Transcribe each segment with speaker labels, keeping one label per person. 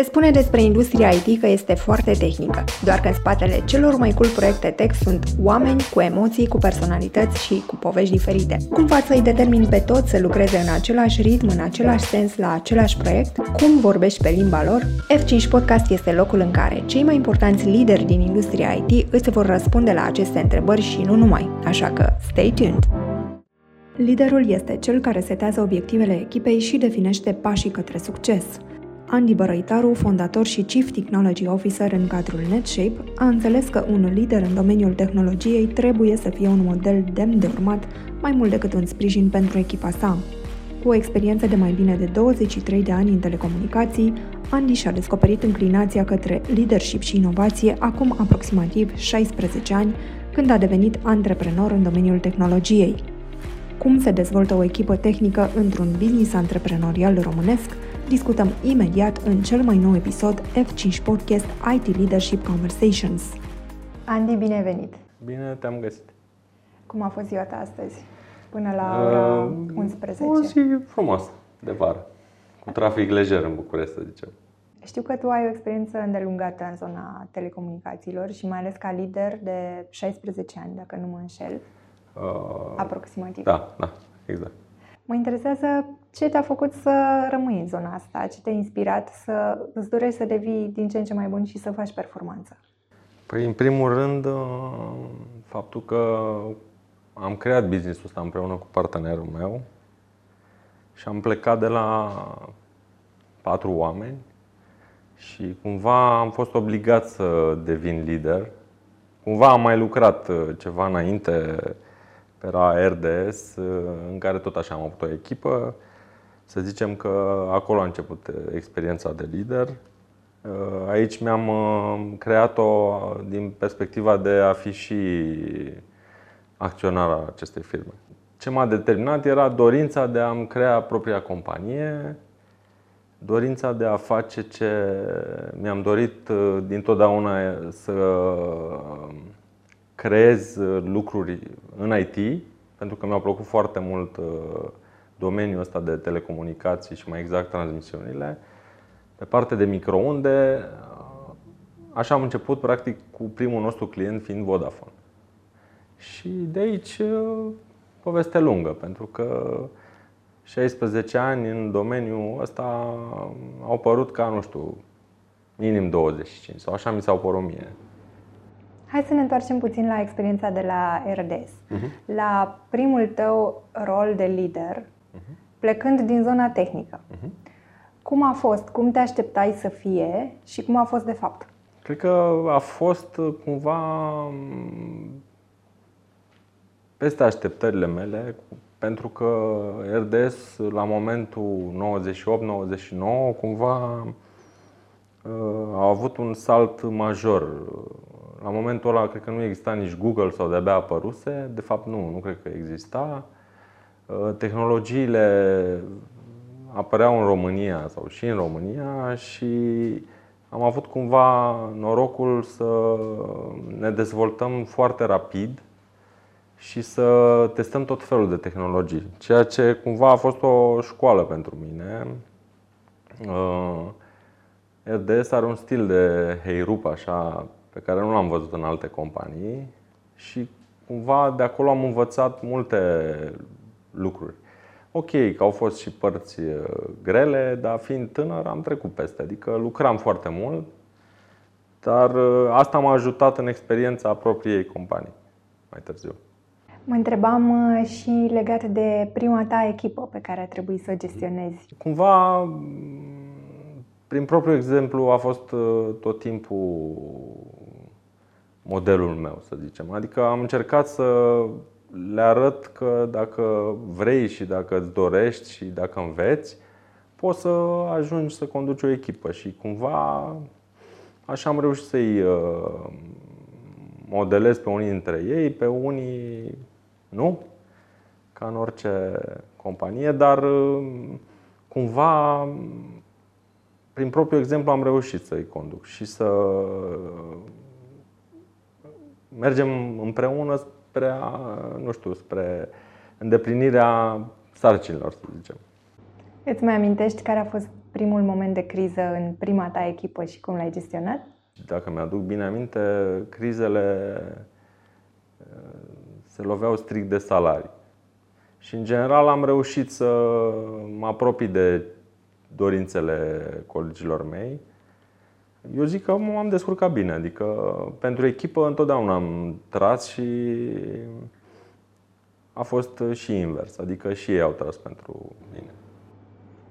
Speaker 1: Se spune despre industria IT că este foarte tehnică, doar că în spatele celor mai cool proiecte tech sunt oameni cu emoții, cu personalități și cu povești diferite. Cum faci să-i determini pe toți să lucreze în același ritm, în același sens, la același proiect? Cum vorbești pe limba lor? F5 Podcast este locul în care cei mai importanți lideri din industria IT îți vor răspunde la aceste întrebări și nu numai, așa că stay tuned! Liderul este cel care setează obiectivele echipei și definește pașii către succes – Andy Bărăitaru, fondator și Chief Technology Officer în cadrul NetShape, a înțeles că un lider în domeniul tehnologiei trebuie să fie un model demn de urmat mai mult decât un sprijin pentru echipa sa. Cu o experiență de mai bine de 23 de ani în telecomunicații, Andy și-a descoperit înclinația către leadership și inovație acum aproximativ 16 ani, când a devenit antreprenor în domeniul tehnologiei. Cum se dezvoltă o echipă tehnică într-un business antreprenorial românesc – discutăm imediat în cel mai nou episod F5 Podcast IT Leadership Conversations. Andy, bine ai venit!
Speaker 2: Bine te-am găsit!
Speaker 1: Cum a fost ziua ta astăzi? Până la ora uh, 11.
Speaker 2: O zi frumoasă, de vară. Cu trafic lejer în București, să zicem.
Speaker 1: Știu că tu ai o experiență îndelungată în zona telecomunicațiilor și mai ales ca lider de 16 ani, dacă nu mă înșel. Uh, aproximativ.
Speaker 2: Da, da, exact.
Speaker 1: Mă interesează ce te-a făcut să rămâi în zona asta, ce te-a inspirat să îți dorești să devii din ce în ce mai bun și să faci performanță.
Speaker 2: Păi, în primul rând, uh, faptul că am creat business-ul ăsta împreună cu partenerul meu și am plecat de la patru oameni și cumva am fost obligat să devin lider. Cumva am mai lucrat uh, ceva înainte era RDS, în care tot așa am avut o echipă. Să zicem că acolo a început experiența de lider. Aici mi-am uh, creat-o din perspectiva de a fi și acționar al acestei firme. Ce m-a determinat era dorința de a-mi crea propria companie, dorința de a face ce mi-am dorit uh, dintotdeauna să creez uh, lucruri în IT, pentru că mi-a plăcut foarte mult uh, domeniul ăsta de telecomunicații și mai exact transmisiunile. Pe partea de microunde, uh, așa am început practic cu primul nostru client fiind Vodafone. Și de aici poveste lungă, pentru că 16 ani în domeniul ăsta au părut ca, nu știu, minim 25 sau așa mi s-au părut mie.
Speaker 1: Hai să ne întoarcem puțin la experiența de la RDS. Uh-huh. La primul tău rol de lider, uh-huh. plecând din zona tehnică. Uh-huh. Cum a fost? Cum te așteptai să fie și cum a fost de fapt?
Speaker 2: Cred că a fost uh, cumva mm, peste așteptările mele, pentru că RDS la momentul 98-99 cumva uh, a avut un salt major la momentul ăla, cred că nu exista nici Google sau de-abia apăruse. De fapt, nu, nu cred că exista. Uh, tehnologiile apăreau în România sau și în România și am avut cumva norocul să ne dezvoltăm foarte rapid și să testăm tot felul de tehnologii, ceea ce cumva a fost o școală pentru mine. Uh, RDS are un stil de heirup așa pe care nu l-am văzut în alte companii și cumva de acolo am învățat multe lucruri. Ok, că au fost și părți uh, grele, dar fiind tânăr am trecut peste, adică lucram foarte mult, dar uh, asta m-a ajutat în experiența propriei companii mai târziu.
Speaker 1: Mă întrebam uh, și legat de prima ta echipă pe care a trebuit să o gestionezi.
Speaker 2: Cumva, prin propriul exemplu, a fost tot timpul modelul meu, să zicem. Adică am încercat să le arăt că dacă vrei și dacă îți dorești și dacă înveți, poți să ajungi să conduci o echipă și cumva așa am reușit să-i uh, modelez pe unii dintre ei, pe unii nu, ca în orice companie, dar uh, cumva prin propriul exemplu am reușit să-i conduc și să mergem împreună spre, nu știu, spre îndeplinirea sarcinilor, să zicem.
Speaker 1: Îți mai amintești care a fost primul moment de criză în prima ta echipă și cum l-ai gestionat?
Speaker 2: Dacă mi-aduc bine aminte, crizele uh, se loveau strict de salarii. Și în general am reușit să mă apropii de dorințele colegilor mei. Eu zic că m-am descurcat bine, adică pentru echipă întotdeauna am tras și a fost și invers, adică și ei au tras pentru mine.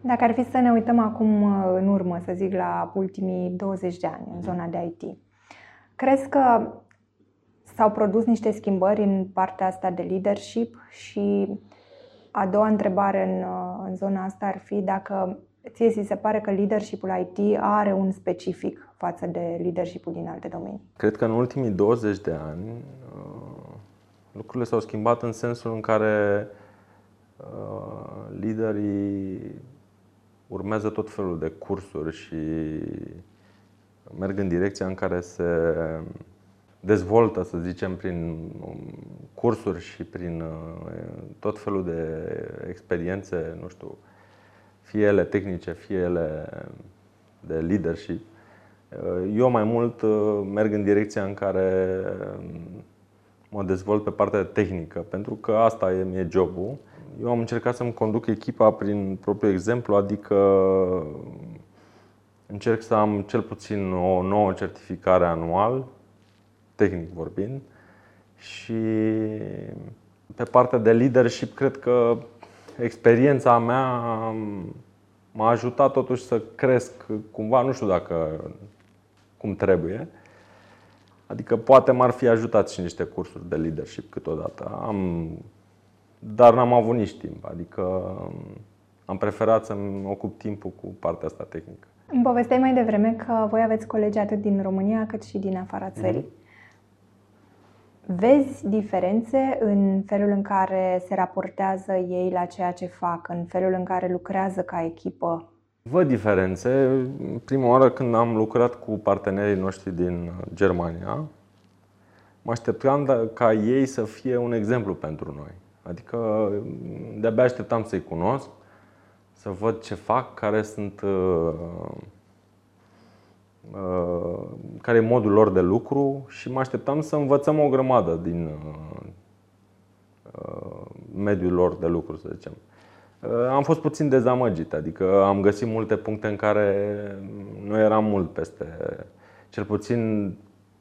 Speaker 1: Dacă ar fi să ne uităm acum uh, în urmă, să zic, la ultimii 20 de ani în zona de IT, crezi că s-au produs niște schimbări în partea asta de leadership și a doua întrebare în, uh, în zona asta ar fi dacă ție ți se pare că leadershipul IT are un specific față de leadershipul din alte domenii?
Speaker 2: Cred că în ultimii 20 de ani uh, lucrurile s-au schimbat în sensul în care liderii urmează tot felul de cursuri și merg în direcția în care se dezvoltă, să zicem, prin cursuri și prin uh, tot felul de experiențe, nu știu, fie ele tehnice, fie ele de leadership. Uh, eu mai mult uh, merg în direcția în care mă dezvolt pe partea tehnică, pentru că asta e mie jobul eu am încercat să-mi conduc echipa prin propriul exemplu, adică încerc să am cel puțin o nouă certificare anual, tehnic vorbind, și pe partea de leadership cred că experiența mea m-a ajutat totuși să cresc cumva, nu știu dacă cum trebuie. Adică poate m-ar fi ajutat și niște cursuri de leadership câteodată. Am dar n-am avut nici timp. Adică um, am preferat să-mi ocup timpul cu partea asta tehnică.
Speaker 1: Îmi povesteai mai devreme că voi aveți colegi atât din România cât și din afara mhm. țării. Mm-hmm. Vezi diferențe în felul în care se raportează ei la ceea ce fac, în felul în care lucrează ca echipă?
Speaker 2: Văd diferențe. Prima oară când am lucrat cu partenerii noștri din Germania, mă așteptam ca ei să fie un exemplu pentru noi. Adică de-abia așteptam să-i cunosc, să văd ce fac, care sunt uh, uh, care e modul lor de lucru și mă așteptam să învățăm o grămadă din uh, mediul lor de lucru, să zicem. Am fost puțin dezamăgit, adică am găsit multe puncte în care nu eram mult peste, cel puțin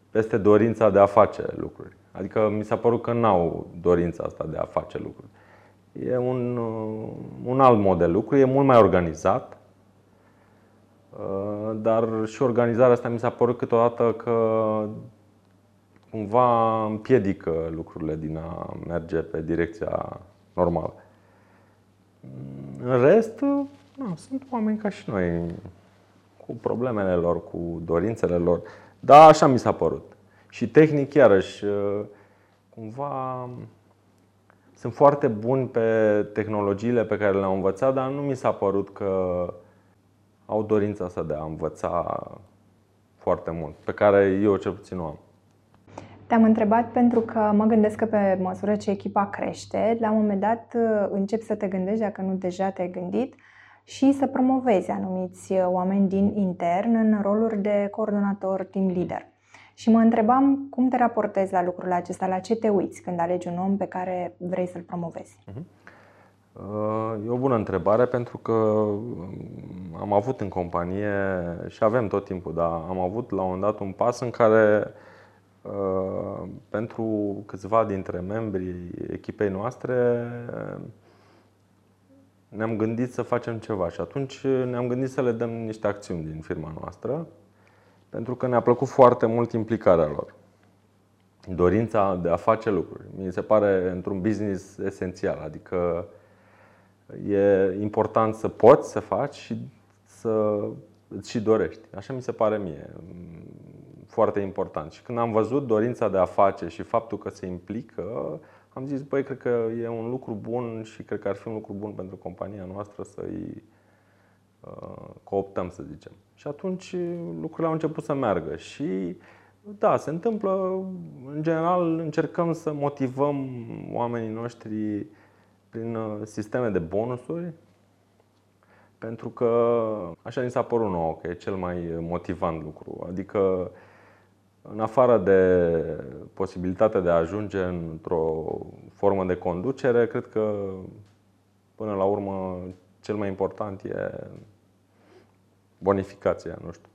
Speaker 2: peste dorința de a face lucruri. Adică mi s-a părut că n-au dorința asta de a face lucruri. E un, uh, un alt mod de lucru, e mult mai organizat, uh, dar și organizarea asta mi s-a părut câteodată că cumva împiedică lucrurile din a merge pe direcția normală. În rest, nu, sunt oameni ca și noi, cu problemele lor, cu dorințele lor. Da, așa mi s-a părut. Și tehnic, iarăși, uh, cumva sunt foarte buni pe tehnologiile pe care le-au învățat, dar nu mi s-a părut că au dorința asta de a învăța foarte mult, pe care eu cel puțin o am.
Speaker 1: Te-am întrebat pentru că mă gândesc că pe măsură ce echipa crește, la un moment dat uh, începi să te gândești, dacă nu deja te-ai gândit, și să promovezi anumiți uh, oameni din intern în roluri de coordonator, team leader. Și mă întrebam cum te raportezi la lucrul acesta, la ce te uiți când alegi un om pe care vrei să-l promovezi?
Speaker 2: Mhm. Uh, e o bună întrebare pentru că um, am avut în companie și avem tot timpul, dar am avut la un moment dat un pas în care uh, pentru câțiva dintre membrii echipei noastre ne-am gândit să facem ceva și atunci ne-am gândit să le dăm niște acțiuni din firma noastră pentru că ne-a plăcut foarte mult implicarea lor. Dorința de a face lucruri. Mi se pare într-un business esențial, adică e important să poți să faci și să îți și dorești. Așa mi se pare mie foarte important. Și când am văzut dorința de a face și faptul că se implică, am zis, băi, cred că e un lucru bun și cred că ar fi un lucru bun pentru compania noastră să-i Uh, cooptăm, să zicem. Și atunci lucrurile au început să meargă și da, se întâmplă, în general încercăm să motivăm oamenii noștri prin uh, sisteme de bonusuri pentru că așa ni s-a părut nouă că e cel mai motivant lucru. Adică în afară de posibilitatea de a ajunge într-o formă de conducere, cred că până la urmă cel mai important e bonificația, nu știu.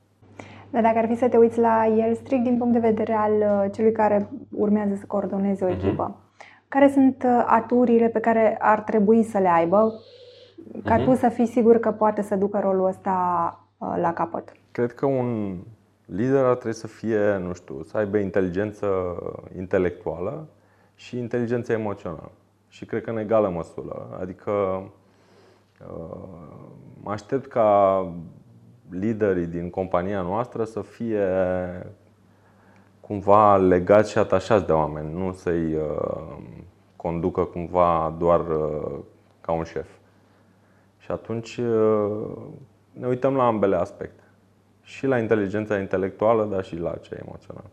Speaker 1: Dar dacă ar fi să te uiți la el strict din punct de vedere al uh, celui care urmează să coordoneze o mhm. echipă, uh-huh. Care sunt uh, aturile pe care ar trebui să le aibă ca uh-huh. tu să fii sigur că poate să ducă rolul ăsta uh, la capăt?
Speaker 2: Cred că un lider ar trebui să fie, nu știu, să aibă inteligență intelectuală și inteligență emoțională. Și cred că în egală măsură. Adică mă aștept ca liderii din compania noastră să fie cumva legați și atașați de oameni, nu să-i uh, conducă cumva doar uh, ca un șef. Și atunci uh, ne uităm la ambele aspecte. Și la inteligența intelectuală, dar și la cea emoțională.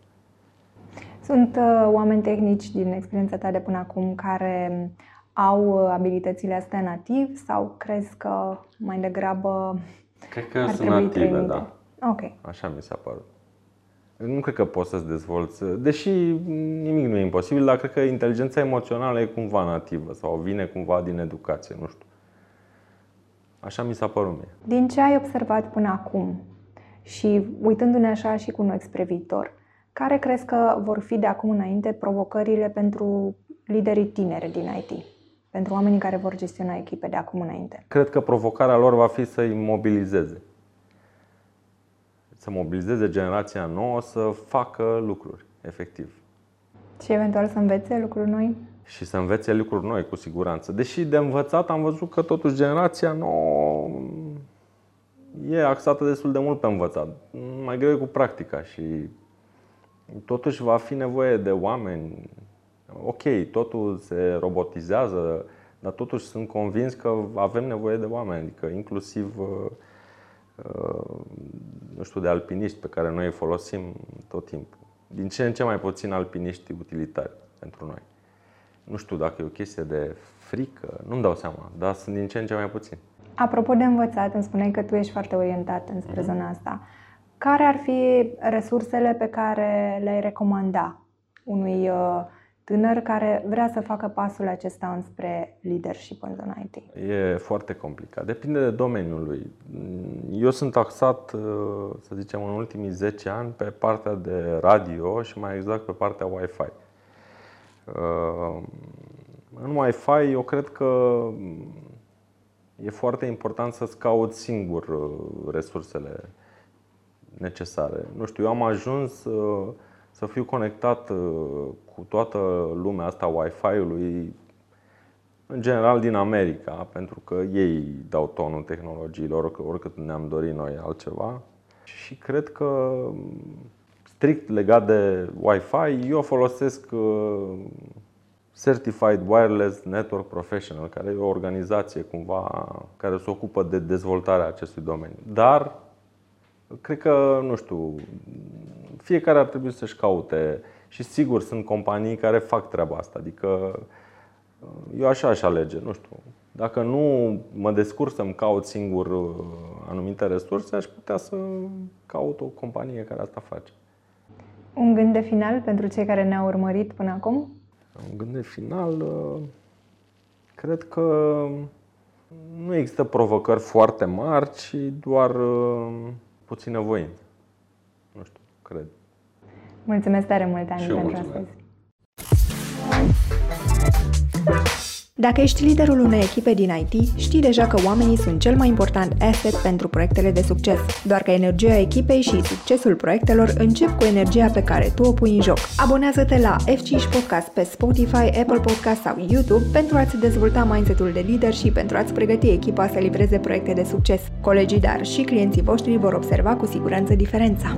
Speaker 1: Sunt oameni tehnici din experiența ta de până acum care au abilitățile astea nativ sau crezi că mai degrabă
Speaker 2: Cred că sunt native, da.
Speaker 1: Ok.
Speaker 2: Așa mi s-a părut. Nu cred că poți să-ți dezvolți, deși nimic nu e imposibil, dar cred că inteligența emoțională e cumva nativă sau vine cumva din educație, nu știu. Așa mi s-a părut mie.
Speaker 1: Din ce ai observat până acum și uitându-ne așa și cu noi spre viitor, care crezi că vor fi de acum înainte provocările pentru liderii tineri din IT? pentru oamenii care vor gestiona echipe de acum înainte?
Speaker 2: Cred că provocarea lor va fi să-i mobilizeze. Să mobilizeze generația nouă să facă lucruri, efectiv.
Speaker 1: Și eventual să învețe lucruri noi?
Speaker 2: Și să învețe lucruri noi, cu siguranță. Deși de învățat am văzut că totuși generația nouă e axată destul de mult pe învățat. Mai greu e cu practica și totuși va fi nevoie de oameni ok, totul se robotizează, dar totuși sunt convins că avem nevoie de oameni, adică inclusiv uh, uh, nu știu, de alpiniști pe care noi îi folosim tot timpul. Din ce în ce mai puțin alpiniști utilitari pentru noi. Nu știu dacă e o chestie de frică, nu-mi dau seama, dar sunt din ce în ce mai puțin.
Speaker 1: Apropo de învățat, îmi spuneai că tu ești foarte orientat înspre mm-hmm. zona asta. Care ar fi resursele pe care le-ai recomanda unui uh, tânăr care vrea să facă pasul acesta înspre leadership în zona IT?
Speaker 2: E foarte complicat. Depinde de domeniul lui. Eu sunt axat, să zicem, în ultimii 10 ani pe partea de radio și mai exact pe partea Wi-Fi. În Wi-Fi eu cred că e foarte important să-ți cauți singur resursele necesare. Nu știu, eu am ajuns să fiu conectat uh, cu toată lumea asta Wi-Fi-ului, în general din America, pentru că ei dau tonul tehnologiilor, oricât ne-am dorit noi altceva. Și cred că, strict legat de Wi-Fi, eu folosesc uh, Certified Wireless Network Professional, care e o organizație cumva care se ocupă de dezvoltarea acestui domeniu. Dar cred că, nu știu, fiecare ar trebui să-și caute și sigur sunt companii care fac treaba asta. Adică uh, eu așa aș alege, nu știu. Dacă nu mă descurc să-mi caut singur uh, anumite resurse, aș putea să caut o companie care asta face.
Speaker 1: Un gând de final pentru cei care ne-au urmărit până acum?
Speaker 2: Un gând de final, uh, cred că nu există provocări foarte mari, ci doar puțină voință. Nu știu, cred.
Speaker 1: Mulțumesc tare mult, Ani, pentru mulțumesc. astăzi.
Speaker 3: Dacă ești liderul unei echipe din IT, știi deja că oamenii sunt cel mai important asset pentru proiectele de succes. Doar că energia echipei și succesul proiectelor încep cu energia pe care tu o pui în joc. Abonează-te la F5 Podcast pe Spotify, Apple Podcast sau YouTube pentru a-ți dezvolta mindset-ul de lider și pentru a-ți pregăti echipa să livreze proiecte de succes. Colegii, dar și clienții voștri vor observa cu siguranță diferența.